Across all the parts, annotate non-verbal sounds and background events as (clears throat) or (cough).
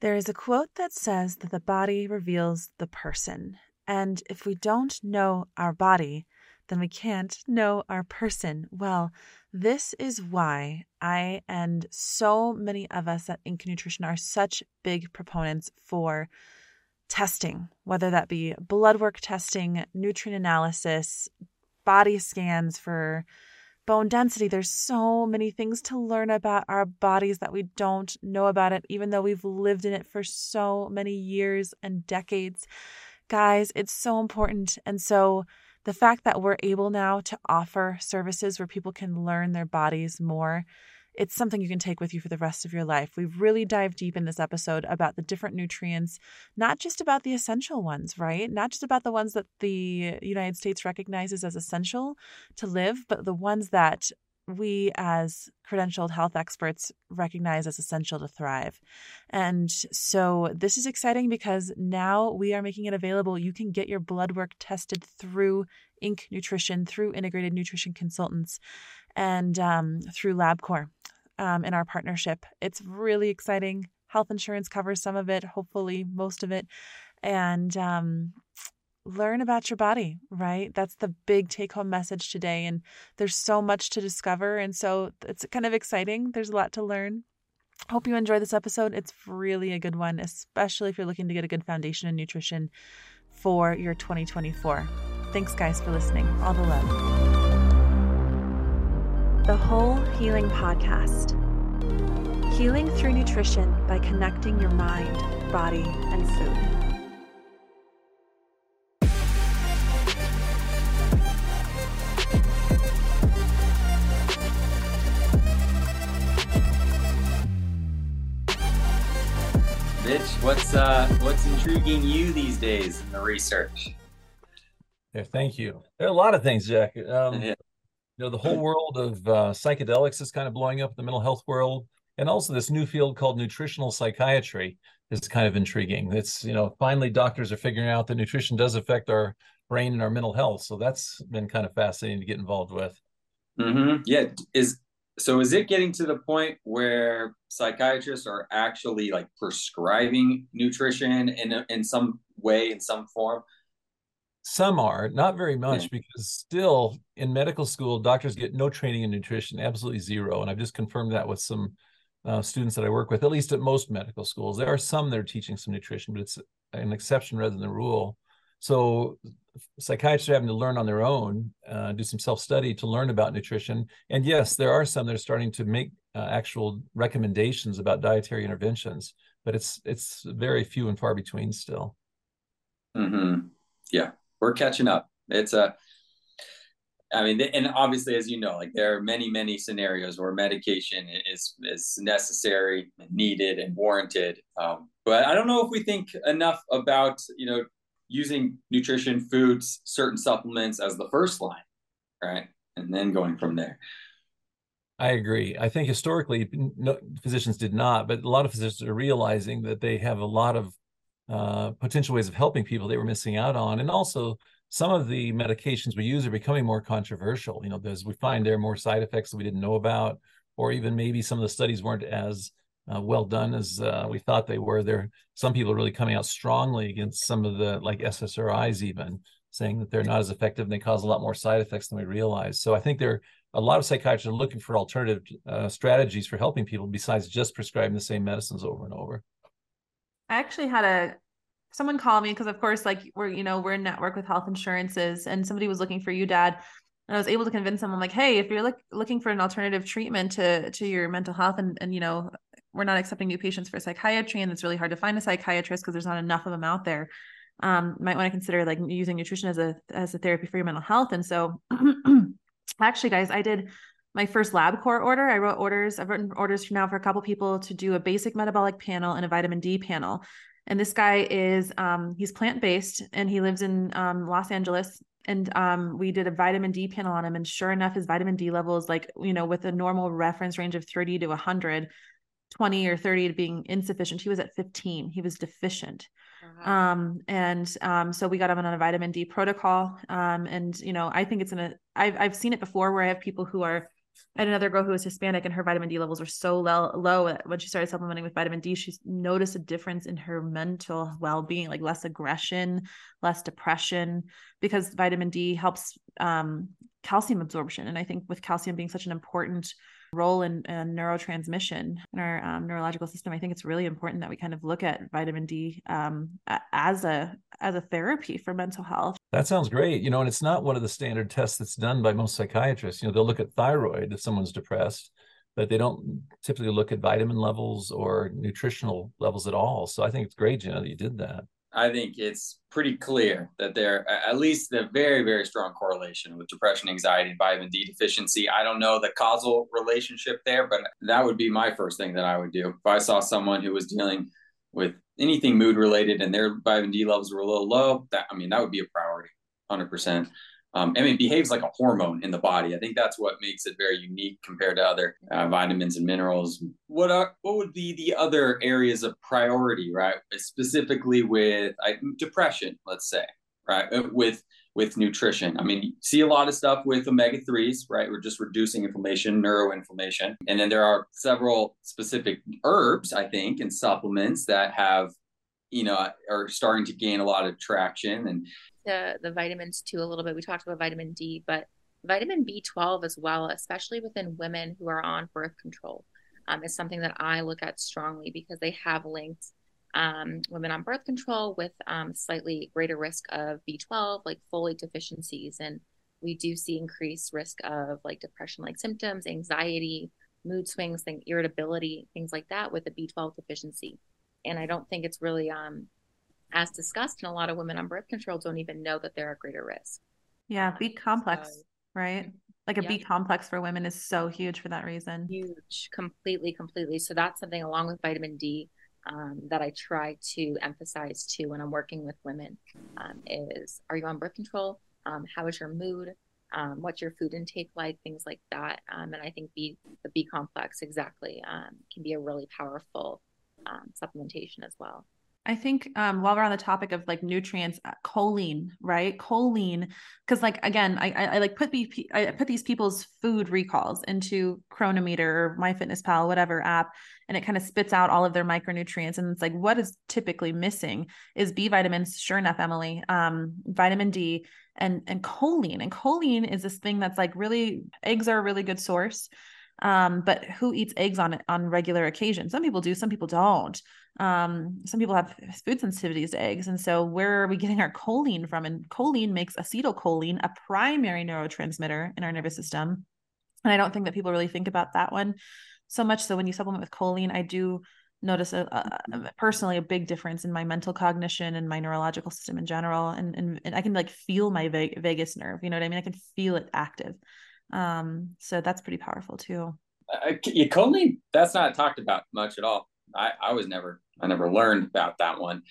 There is a quote that says that the body reveals the person. And if we don't know our body, then we can't know our person. Well, this is why I and so many of us at Inc. Nutrition are such big proponents for testing, whether that be blood work testing, nutrient analysis, body scans for bone density. There's so many things to learn about our bodies that we don't know about it, even though we've lived in it for so many years and decades. Guys, it's so important. And so, the fact that we're able now to offer services where people can learn their bodies more it's something you can take with you for the rest of your life. We've really dived deep in this episode about the different nutrients, not just about the essential ones, right? Not just about the ones that the United States recognizes as essential to live, but the ones that we as credentialed health experts recognize as essential to thrive. And so this is exciting because now we are making it available. You can get your blood work tested through Inc. Nutrition, through Integrated Nutrition Consultants, and um, through LabCorp um, in our partnership. It's really exciting. Health insurance covers some of it, hopefully, most of it. And um, learn about your body, right? That's the big take home message today. And there's so much to discover. And so it's kind of exciting. There's a lot to learn. Hope you enjoy this episode. It's really a good one, especially if you're looking to get a good foundation in nutrition for your 2024. Thanks, guys, for listening. All the love. The Whole Healing Podcast Healing through nutrition by connecting your mind, body, and food. What's uh, what's intriguing you these days in the research? Yeah, thank you. There are a lot of things, Jack. Um, yeah. You know, the whole world of uh, psychedelics is kind of blowing up in the mental health world, and also this new field called nutritional psychiatry is kind of intriguing. It's you know, finally doctors are figuring out that nutrition does affect our brain and our mental health. So that's been kind of fascinating to get involved with. Mm-hmm. Yeah, is so is it getting to the point where psychiatrists are actually like prescribing nutrition in in some way in some form? Some are not very much yeah. because still in medical school doctors get no training in nutrition absolutely zero and i've just confirmed that with some uh, students that i work with at least at most medical schools. There are some that are teaching some nutrition but it's an exception rather than the rule. So psychiatrists are having to learn on their own, uh, do some self study to learn about nutrition. And yes, there are some that are starting to make uh, actual recommendations about dietary interventions, but it's it's very few and far between still. Mm-hmm. Yeah, we're catching up. It's a I mean, and obviously, as you know, like there are many, many scenarios where medication is is necessary, needed, and warranted. Um, but I don't know if we think enough about you know using nutrition, foods, certain supplements as the first line, right? And then going from there. I agree. I think historically, no, physicians did not, but a lot of physicians are realizing that they have a lot of uh, potential ways of helping people they were missing out on, and also some of the medications we use are becoming more controversial. You know, there's we find there are more side effects that we didn't know about, or even maybe some of the studies weren't as uh, well done as uh, we thought they were. There, some people are really coming out strongly against some of the like SSRIs, even saying that they're not as effective and they cause a lot more side effects than we realize. So I think there are a lot of psychiatrists are looking for alternative uh, strategies for helping people besides just prescribing the same medicines over and over. I actually had a someone call me because of course like we're you know we're in network with health insurances and somebody was looking for you dad and I was able to convince them I'm like hey if you're look, looking for an alternative treatment to to your mental health and and you know we're not accepting new patients for psychiatry and it's really hard to find a psychiatrist because there's not enough of them out there. Um, might want to consider like using nutrition as a as a therapy for your mental health and so (clears throat) actually guys i did my first LabCorp order. I wrote orders i've written orders for now for a couple people to do a basic metabolic panel and a vitamin d panel. And this guy is um, he's plant-based and he lives in um, los angeles and um, we did a vitamin D panel on him, and sure enough, his vitamin D levels, like you know, with a normal reference range of 30 to 100, 20 or 30 to being insufficient. He was at 15. He was deficient. Uh-huh. Um, and um, so we got him on a vitamin D protocol. Um, and you know, I think it's in a I've I've seen it before where I have people who are I had another girl who was Hispanic and her vitamin D levels were so low, low when she started supplementing with vitamin D, she noticed a difference in her mental well-being, like less aggression, less depression, because vitamin D helps um, calcium absorption. And I think with calcium being such an important role in, in neurotransmission in our um, neurological system, I think it's really important that we kind of look at vitamin D um, as a as a therapy for mental health. That sounds great. You know, and it's not one of the standard tests that's done by most psychiatrists. You know, they'll look at thyroid if someone's depressed, but they don't typically look at vitamin levels or nutritional levels at all. So I think it's great, Jenna, that you did that. I think it's pretty clear that there at least the very very strong correlation with depression, anxiety, and vitamin D deficiency. I don't know the causal relationship there, but that would be my first thing that I would do if I saw someone who was dealing with anything mood related and their vitamin D levels were a little low. That I mean that would be a priority, hundred percent. Um, I mean, it behaves like a hormone in the body. I think that's what makes it very unique compared to other uh, vitamins and minerals. What are what would be the other areas of priority, right? Specifically with uh, depression, let's say, right? Uh, with with nutrition. I mean, you see a lot of stuff with omega 3s, right? We're just reducing inflammation, neuroinflammation. And then there are several specific herbs, I think, and supplements that have, you know, are starting to gain a lot of traction. And the the vitamins too a little bit. We talked about vitamin D, but vitamin B12 as well, especially within women who are on birth control, um, is something that I look at strongly because they have linked um, women on birth control with um, slightly greater risk of B12, like folate deficiencies, and we do see increased risk of like depression-like symptoms, anxiety, mood swings, thing, irritability, things like that with a B12 deficiency. And I don't think it's really um, as discussed, and a lot of women on birth control don't even know that they're at greater risk. Yeah, B complex, so, right? Like a yeah. B complex for women is so huge for that reason. Huge, completely, completely. So that's something along with vitamin D um, that I try to emphasize too when I'm working with women um, is are you on birth control? Um, how is your mood? Um, what's your food intake like? Things like that. Um, and I think B, the B complex exactly um, can be a really powerful supplementation as well. I think um, while we're on the topic of like nutrients, uh, choline, right? Choline, because like again, I, I, I like put these I put these people's food recalls into Cronometer or MyFitnessPal, whatever app, and it kind of spits out all of their micronutrients. And it's like what is typically missing is B vitamins. Sure enough, Emily, um, vitamin D and and choline. And choline is this thing that's like really eggs are a really good source. Um, but who eats eggs on on regular occasion? Some people do, some people don't. Um, some people have food sensitivities to eggs, and so where are we getting our choline from? And choline makes acetylcholine a primary neurotransmitter in our nervous system, and I don't think that people really think about that one so much. So when you supplement with choline, I do notice a, a, personally a big difference in my mental cognition and my neurological system in general and, and, and i can like feel my vagus nerve you know what i mean i can feel it active um, so that's pretty powerful too. Uh, choline, that's not talked about much at all. I, I was never, I never learned about that one.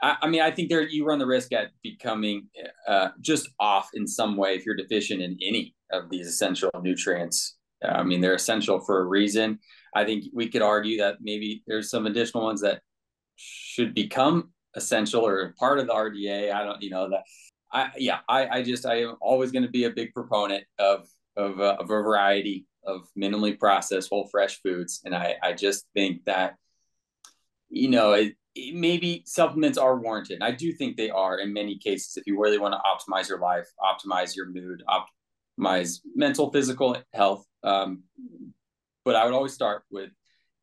I, I mean, I think there you run the risk at becoming uh, just off in some way if you're deficient in any of these essential nutrients. I mean, they're essential for a reason. I think we could argue that maybe there's some additional ones that should become essential or part of the RDA. I don't, you know, that I, yeah, I, I just, I am always going to be a big proponent of of, uh, of a variety of minimally processed whole fresh foods. And I, I just think that, you know, it, it maybe supplements are warranted. I do think they are in many cases. If you really want to optimize your life, optimize your mood, optimize mental, physical health. Um, but I would always start with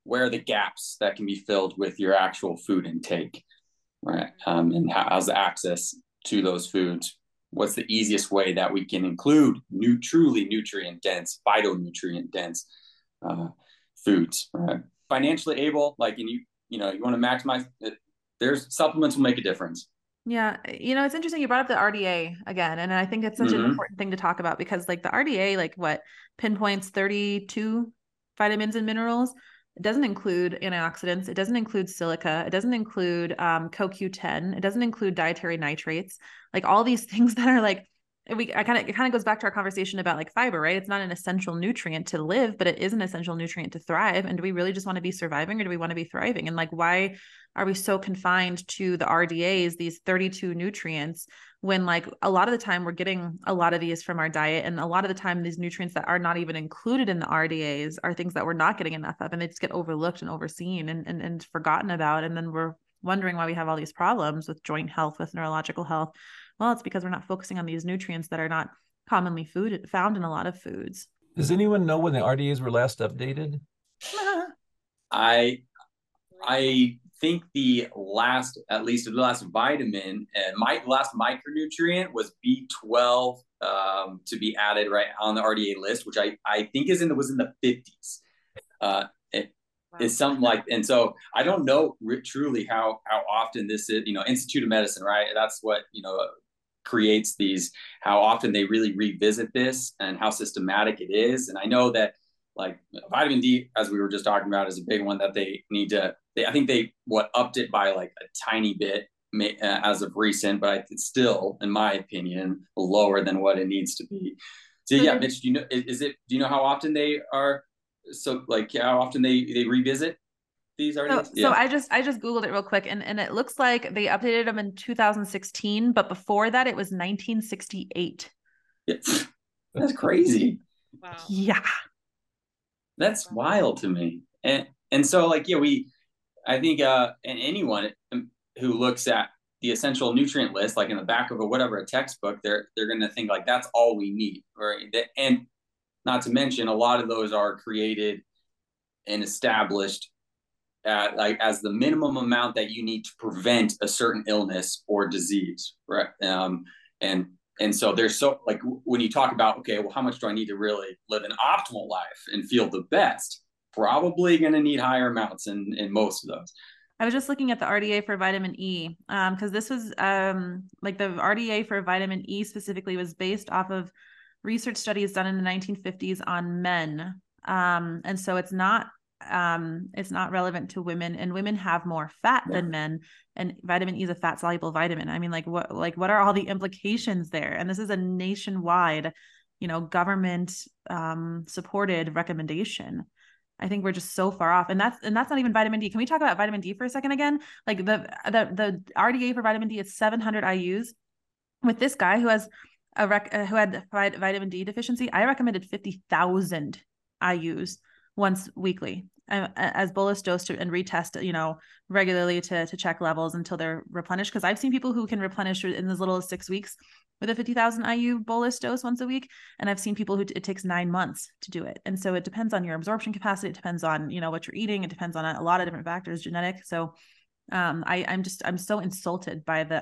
where are the gaps that can be filled with your actual food intake, right? Um, and how, how's the access to those foods what's the easiest way that we can include new truly nutrient dense phytonutrient dense uh, foods right? financially able like and you you know you want to maximize it, there's supplements will make a difference yeah you know it's interesting you brought up the rda again and i think it's such mm-hmm. an important thing to talk about because like the rda like what pinpoints 32 vitamins and minerals it doesn't include antioxidants. It doesn't include silica. It doesn't include um, CoQ10. It doesn't include dietary nitrates. Like all these (laughs) things that are like we I kind of it kind of goes back to our conversation about like fiber, right? It's not an essential nutrient to live, but it is an essential nutrient to thrive. And do we really just want to be surviving or do we want to be thriving? And like why are we so confined to the RDAs, these 32 nutrients, when like a lot of the time we're getting a lot of these from our diet and a lot of the time these nutrients that are not even included in the RDAs are things that we're not getting enough of and they just get overlooked and overseen and and, and forgotten about and then we're wondering why we have all these problems with joint health with neurological health. Well it's because we're not focusing on these nutrients that are not commonly food found in a lot of foods. Does anyone know when the RDAs were last updated? (laughs) I I think the last, at least the last vitamin and my last micronutrient was B12 um, to be added right on the RDA list, which I, I think is in the, was in the 50s. Uh, it, wow. It's something like, and so I don't know truly how how often this is. You know, Institute of Medicine, right? That's what you know creates these. How often they really revisit this and how systematic it is. And I know that like vitamin D, as we were just talking about, is a big one that they need to they, I think they what upped it by like a tiny bit uh, as of recent, but it's still, in my opinion, lower than what it needs to be. So yeah, Mitch, do you know is, is it? Do you know how often they are? So like how often they they revisit these So, yeah. so I just I just googled it real quick, and and it looks like they updated them in 2016, but before that it was 1968. Yes, (laughs) that's crazy. Wow. Yeah, that's wild to me. And and so like yeah, we I think uh, and anyone who looks at the essential nutrient list, like in the back of a whatever a textbook, they're they're going to think like that's all we need, right? And not to mention, a lot of those are created and established at like as the minimum amount that you need to prevent a certain illness or disease, right? Um, and and so there's so like when you talk about okay, well, how much do I need to really live an optimal life and feel the best? Probably going to need higher amounts in, in most of those. I was just looking at the RDA for vitamin E because um, this was um, like the RDA for vitamin E specifically was based off of research studies done in the 1950s on men. Um, and so it's not um, it's not relevant to women and women have more fat yeah. than men and vitamin E is a fat soluble vitamin. I mean like what like what are all the implications there? And this is a nationwide, you know, government um, supported recommendation. I think we're just so far off. And that's and that's not even vitamin D. Can we talk about vitamin D for a second again? Like the the the RDA for vitamin D is 700 IUs. With this guy who has a rec, uh, who had vitamin D deficiency, I recommended 50,000 IUs once weekly as bolus dose and retest, you know, regularly to to check levels until they're replenished. Because I've seen people who can replenish in as little as six weeks with a 50,000 IU bolus dose once a week. And I've seen people who t- it takes nine months to do it. And so it depends on your absorption capacity. It depends on, you know, what you're eating. It depends on a, a lot of different factors, genetic. So um, I, I'm just, I'm so insulted by the,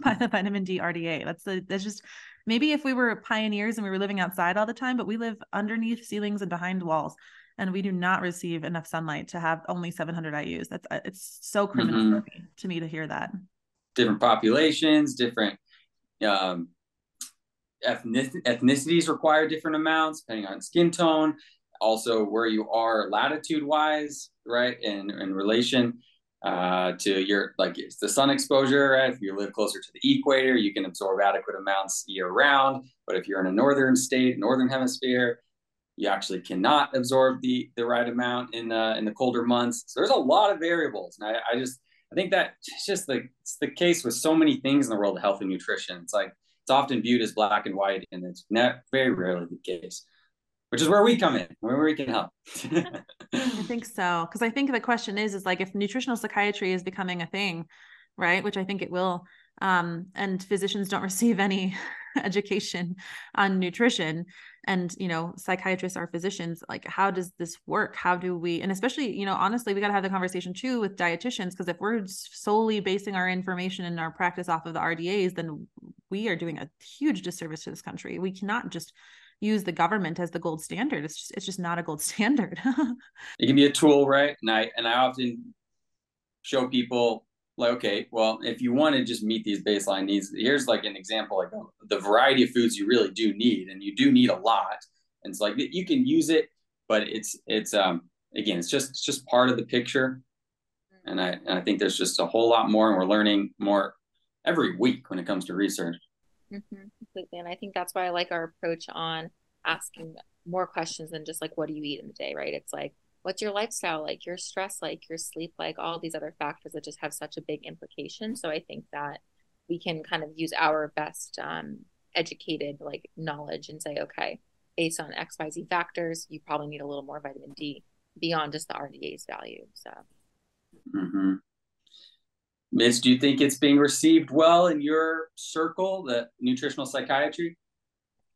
(laughs) by the vitamin D RDA. That's the, that's just, maybe if we were pioneers and we were living outside all the time, but we live underneath ceilings and behind walls and we do not receive enough sunlight to have only 700 IUs. That's, uh, it's so criminal mm-hmm. to me to hear that. Different populations, different um, ethnicities require different amounts depending on skin tone, also where you are latitude wise, right, in, in relation uh, to your like it's the sun exposure. Right? If you live closer to the equator, you can absorb adequate amounts year round. But if you're in a northern state, northern hemisphere, you actually cannot absorb the the right amount in uh, in the colder months. So there's a lot of variables, and I, I just I think that (laughs) it's just the it's the case with so many things in the world of health and nutrition. It's like it's often viewed as black and white, and it's not very rarely the case. Which is where we come in, where we can help. I (laughs) think so, because I think the question is, is like if nutritional psychiatry is becoming a thing, right? Which I think it will, um, and physicians don't (laughs) receive any education on nutrition and you know psychiatrists are physicians like how does this work? How do we and especially you know honestly we got to have the conversation too with dietitians because if we're solely basing our information and our practice off of the rdas then we are doing a huge disservice to this country. We cannot just use the government as the gold standard. It's just it's just not a gold (laughs) standard. It can be a tool right? And i and i often show people like okay well if you want to just meet these baseline needs here's like an example like the variety of foods you really do need and you do need a lot and it's like you can use it but it's it's um again it's just it's just part of the picture and i and i think there's just a whole lot more and we're learning more every week when it comes to research mm-hmm. completely. And I think that's why I like our approach on asking more questions than just like, what do you eat in the day, right? It's like, what's your lifestyle like, your stress like, your sleep like, all these other factors that just have such a big implication. So I think that we can kind of use our best um, educated like knowledge and say, okay, based on XYZ factors, you probably need a little more vitamin D beyond just the RDA's value. So, mm-hmm. Mitch, do you think it's being received well in your circle, the nutritional psychiatry?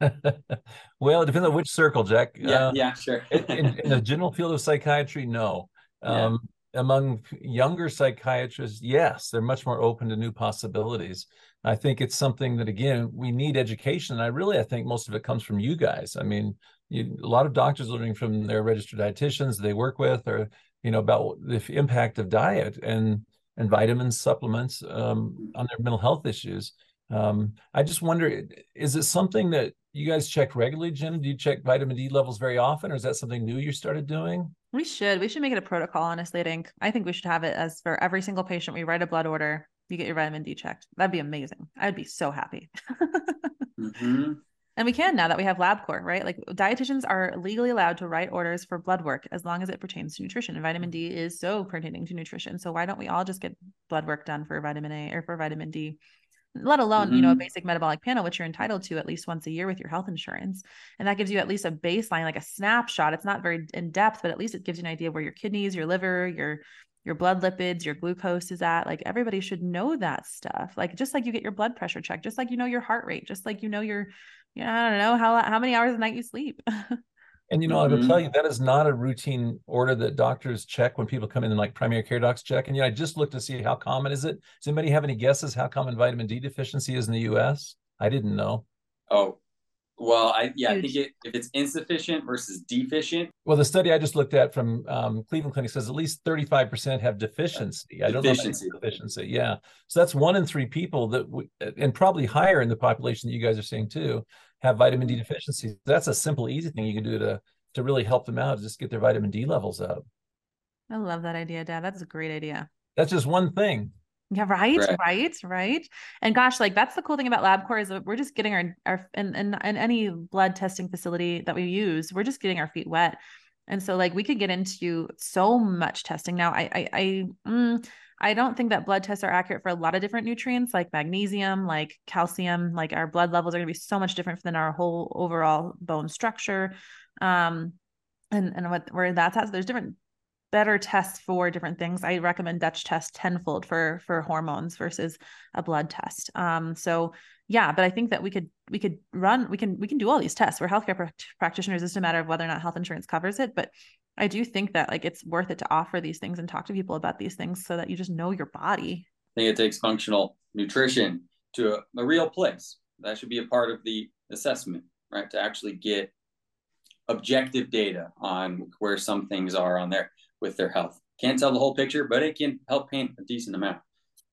(laughs) well, it depends on which circle, Jack. Yeah, uh, yeah, sure. in, in, (laughs) the general field of psychiatry, no. Um, yeah. Among younger psychiatrists, yes, they're much more open to new possibilities. I think it's something that again we need education, and I really I think most of it comes from you guys. I mean, you, a lot of doctors learning from their registered dietitians they work with, or you know about the impact of diet and and vitamins, supplements um, on their mental health issues. Um, I just wonder, is it something that you guys check regularly, Jim? Do you check vitamin D levels very often, or is that something new you started doing? We should. We should make it a protocol. Honestly, I think. I think we should have it as for every single patient we write a blood order. You get your vitamin D checked. That'd be amazing. I'd be so happy. mm-hmm. (laughs) And we can now that we have LabCorp, right? Like dietitians are legally allowed to write orders for blood work as long as it pertains to nutrition. And vitamin D is so pertaining to nutrition. So why don't we all just get blood work done for vitamin A or for vitamin D? Let alone mm-hmm. you know a mm-hmm. basic metabolic panel which you're entitled to at least once a year with your health insurance and that gives you at least a baseline like a snapshot it's not very in depth but at least it gives you an idea where your kidneys your liver your your blood lipids your glucose is at like everybody should know that stuff like just like you get your blood pressure checked just like you know your heart rate just like you know your you know, I don't know how how many hours a night you sleep. (laughs) and you know, mm-hmm. I will tell you that is not a routine order that doctors check when people come in and like primary care docs check. And you know, I just looked to see how common is it. Does anybody have any guesses how common vitamin D deficiency is in the US? I didn't know. Oh, well, I yeah, I think it, if it's insufficient versus deficient. Well, the study I just looked at from um, Cleveland Clinic says at least thirty-five percent have deficiency. I don't deficiency. know deficiency. Yeah, so that's one in three people that, we, and probably higher in the population that you guys are seeing too, have vitamin D deficiency. That's a simple, easy thing you can do to to really help them out. Just get their vitamin D levels up. I love that idea, Dad. That's a great idea. That's just one thing. Yeah, right, right, right, right. And gosh, like that's the cool thing about LabCorp is that we're just getting our our and and any blood testing facility that we use, we're just getting our feet wet. And so like we could get into so much testing. Now I I I mm, I don't think that blood tests are accurate for a lot of different nutrients like magnesium, like calcium, like our blood levels are going to be so much different than our whole overall bone structure. Um and and what where that's at, there's different better tests for different things. I recommend Dutch test tenfold for for hormones versus a blood test. Um, so yeah, but I think that we could we could run we can we can do all these tests. We're healthcare pr- practitioners. It's just a matter of whether or not health insurance covers it, but I do think that like it's worth it to offer these things and talk to people about these things so that you just know your body. I think it takes functional nutrition to a, a real place. That should be a part of the assessment, right? To actually get objective data on where some things are on there with their health. Can't tell the whole picture, but it can help paint a decent amount.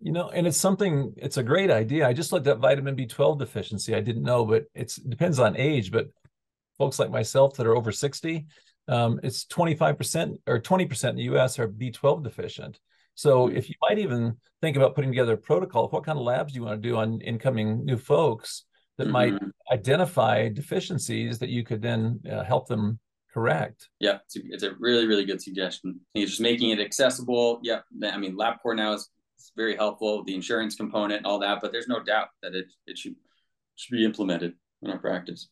You know, and it's something, it's a great idea. I just looked at vitamin B12 deficiency. I didn't know, but it's it depends on age. But folks like myself that are over 60, um, it's 25% or 20% in the US are B12 deficient. So if you might even think about putting together a protocol of what kind of labs do you want to do on incoming new folks that mm-hmm. might identify deficiencies that you could then uh, help them Correct. Yeah, it's a, it's a really, really good suggestion. It's just making it accessible. Yeah, I mean, LabCorp now is very helpful, the insurance component and all that, but there's no doubt that it, it should, should be implemented in our practice.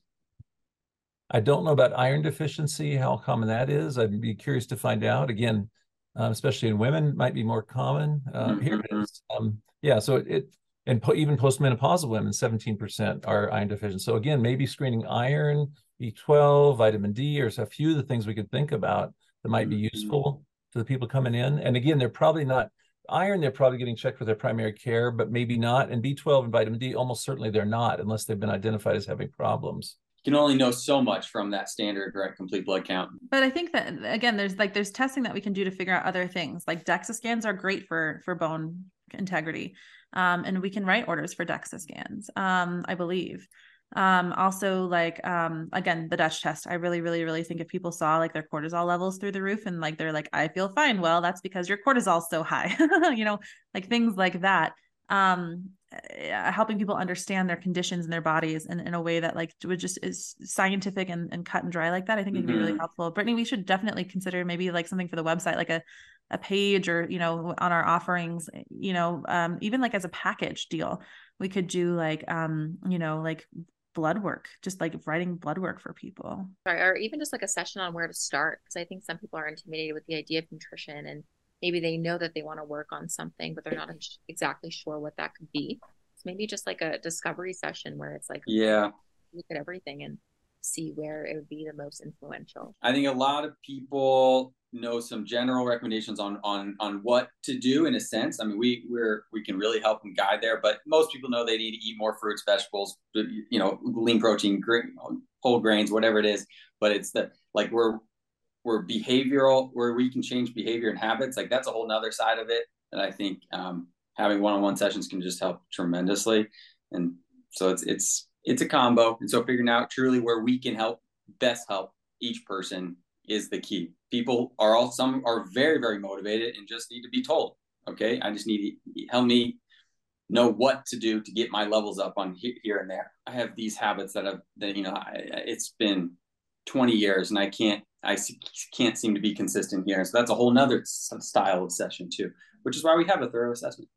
I don't know about iron deficiency, how common that is. I'd be curious to find out. Again, uh, especially in women, might be more common. Uh, mm-hmm. Here it is. Um, yeah, so it, it and po- even postmenopausal women, 17% are iron deficient. So again, maybe screening iron, B12, vitamin D, or a few of the things we could think about that might be mm-hmm. useful to the people coming in. And again, they're probably not iron, they're probably getting checked for their primary care, but maybe not. And B12 and vitamin D, almost certainly they're not, unless they've been identified as having problems you can only know so much from that standard right complete blood count but i think that again there's like there's testing that we can do to figure out other things like dexa scans are great for for bone integrity um, and we can write orders for dexa scans um, i believe um, also like um, again the dutch test. I really really really think if people saw like their cortisol levels through the roof and like they're like i feel fine. Well that's because your cortisol's so high (laughs) you know like things like that um, uh, helping people understand their conditions and their bodies in, in a way that like would just is scientific and, and cut and dry like that i think it'd be really Mhm. helpful. Brittany we should definitely consider maybe like something for the website like a a page or you know on our offerings you know um even like as a package deal. We could do like um you know like blood work just like writing blood work for people Or, or even just like a session on where to start. Because I think some people are intimidated with the idea of nutrition and maybe they know that they want to work on something, but they're not exactly sure what that could be. So maybe just like a discovery session where it's like, Yeah. look at everything and see where it would be the most influential. I think a lot of people know some general recommendations on on on what to do in a sense. I mean, we we're we can really help them guide there, but most people know they need to eat more fruits, vegetables, you know, lean protein, grain, whole grains, whatever it is. But it's the like we're we're behavioral where we can change behavior and habits. Like that's a whole nother side of it that I think um, having one-on-one sessions can just help tremendously. And so it's it's it's a combo. And so figuring out truly where we can help best help each person is the key. People are all some are very very motivated and just need to be told. Okay, I just need to help me know what to do to get my levels up on he- here and there. I have these habits that have that you know I, it's been 20 years and I can't I can't seem to be consistent here. So that's a whole nother style of session too, which is why we have a thorough assessment.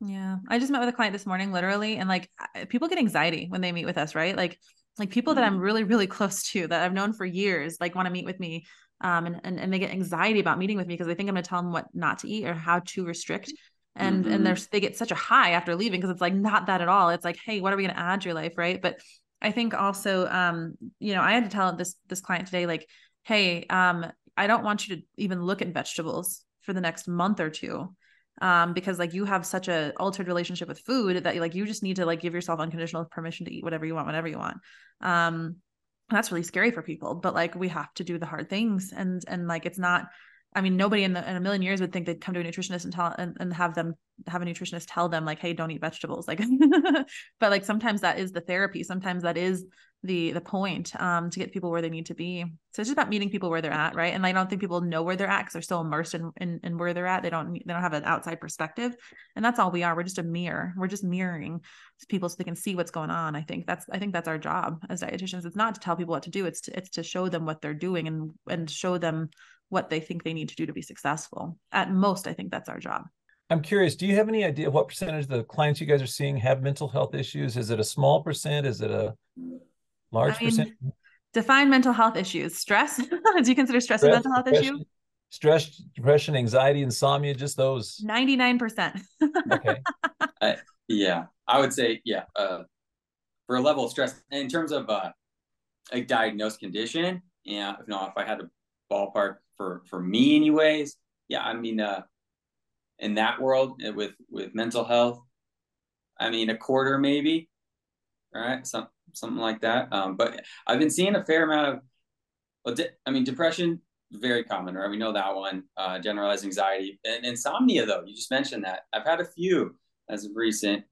Yeah. I just met with a client this morning, literally, and like people get anxiety when they meet with us, right? Like, like people that I'm really, really close to that I've known for years, like want to meet with me. Um, and, and, and they get anxiety about meeting with me because they think I'm going to tell them what not to eat or how to restrict. And, Mhm. and there's, they get such a high after leaving because it's like not that at all. It's like, Hey, what are we going to add to your life? Right. But I think also, um, you know, I had to tell this, this client today, like, Hey, um, I don't want you to even look at vegetables for the next month or two um because like you have such a altered relationship with food that like you just need to like give yourself unconditional permission to eat whatever you want whenever you want. Um that's really scary for people but like we have to do the hard things and and like it's not i mean nobody in, the, in a million years would think they'd come to a nutritionist and tell and, and have them have a nutritionist tell them like hey don't eat vegetables. Like (laughs) but like sometimes that is the therapy. Sometimes that is the the point um to get people where they need to be. So it's just about meeting people where they're at right? And i don't think people know where they're at because they're still immersed in, in in where they're at. They don't they don't have an outside perspective. And that's all we are. We're just a mirror. We're just mirroring people so they can see what's going on. I think that's i think that's our job as dietitians. It's not to tell people what to do. It's to it's to show them what they're doing and and show them what they think they need to do to be successful at most i think that's our job I'm curious, do you have any idea what percentage of the clients you guys are seeing have mental health issues? Is it a small percent? Is it a large I mean, percent? define mental health issues stress (laughs) do you consider stress, a mental health issue stress, depression, anxiety, insomnia, just those. 99% Okay. (laughs) Yeah, I would say yeah. Uh, for a level of stress, in terms of uh, a diagnosed condition, yeah. If no, if I had to ballpark for for me, anyways, yeah. I mean, uh, in that world uh, with with mental health, I mean, a quarter maybe, right, some something like that. Um, but I've been seeing a fair amount of, well, de- I mean, depression very common, right? We know that one. Uh, generalized anxiety and insomnia, though. You just mentioned that. I've had a few as of recent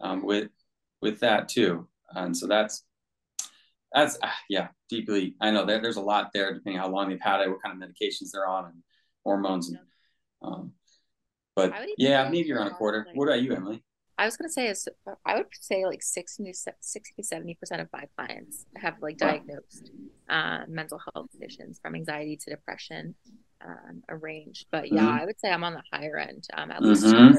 um, with with that too, and so that's that's ah, yeah, deeply. I know that there's a lot there, depending how long they've had it, what kind of medications they're on, and hormones. And, um, but I would even yeah, go maybe as around a quarter. like- What about you, Emily? I was gonna say is I would say like 60 to 60 70 percent of my clients have like Wow. diagnosed uh, mental health conditions from anxiety to depression, um, a range. But yeah, Mhm. I would say I'm on the higher end, um, at least Mhm.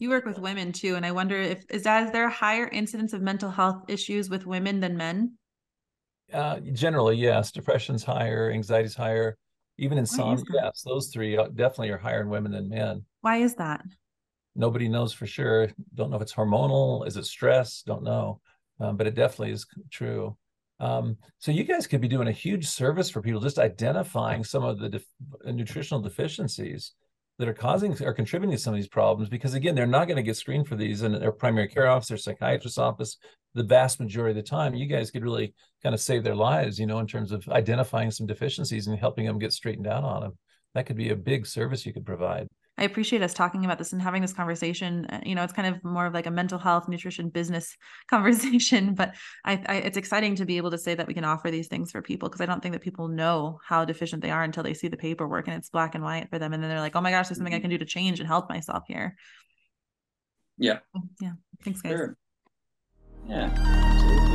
You work with women too, and I wonder if is that is there a higher incidence of mental health issues with women than men? Uh, generally, yes. Depression's higher, anxiety's higher, even insomnia. Yes, those three uh, definitely are higher in women than men. Why is that? Nobody knows for sure. Don't know if it's hormonal. Is it stress? Don't know. Um, but it definitely is true. Um, so you guys could be doing a huge service for people, just identifying some of the def- nutritional deficiencies that are causing or contributing to some of these problems. Because again, they're not going to get screened for these in their primary care office or psychiatrist's office. The vast majority of the time, you guys could really kind of save their lives, you know, in terms of identifying some deficiencies and helping them get straightened out on them. That could be a big service you could provide. I appreciate us talking about this and having this conversation. Uh, You know, it's kind of more of like a mental health, nutrition, business (laughs) conversation, but I, I it's exciting to be able to say that we can offer these things for people because I don't think that people know how deficient they are until they see the paperwork and it's black and white for them, and then they're like, "Oh my gosh, there's something I can do to change and help myself here." Yeah. Yeah. Thanks, guys. Sure. Yeah.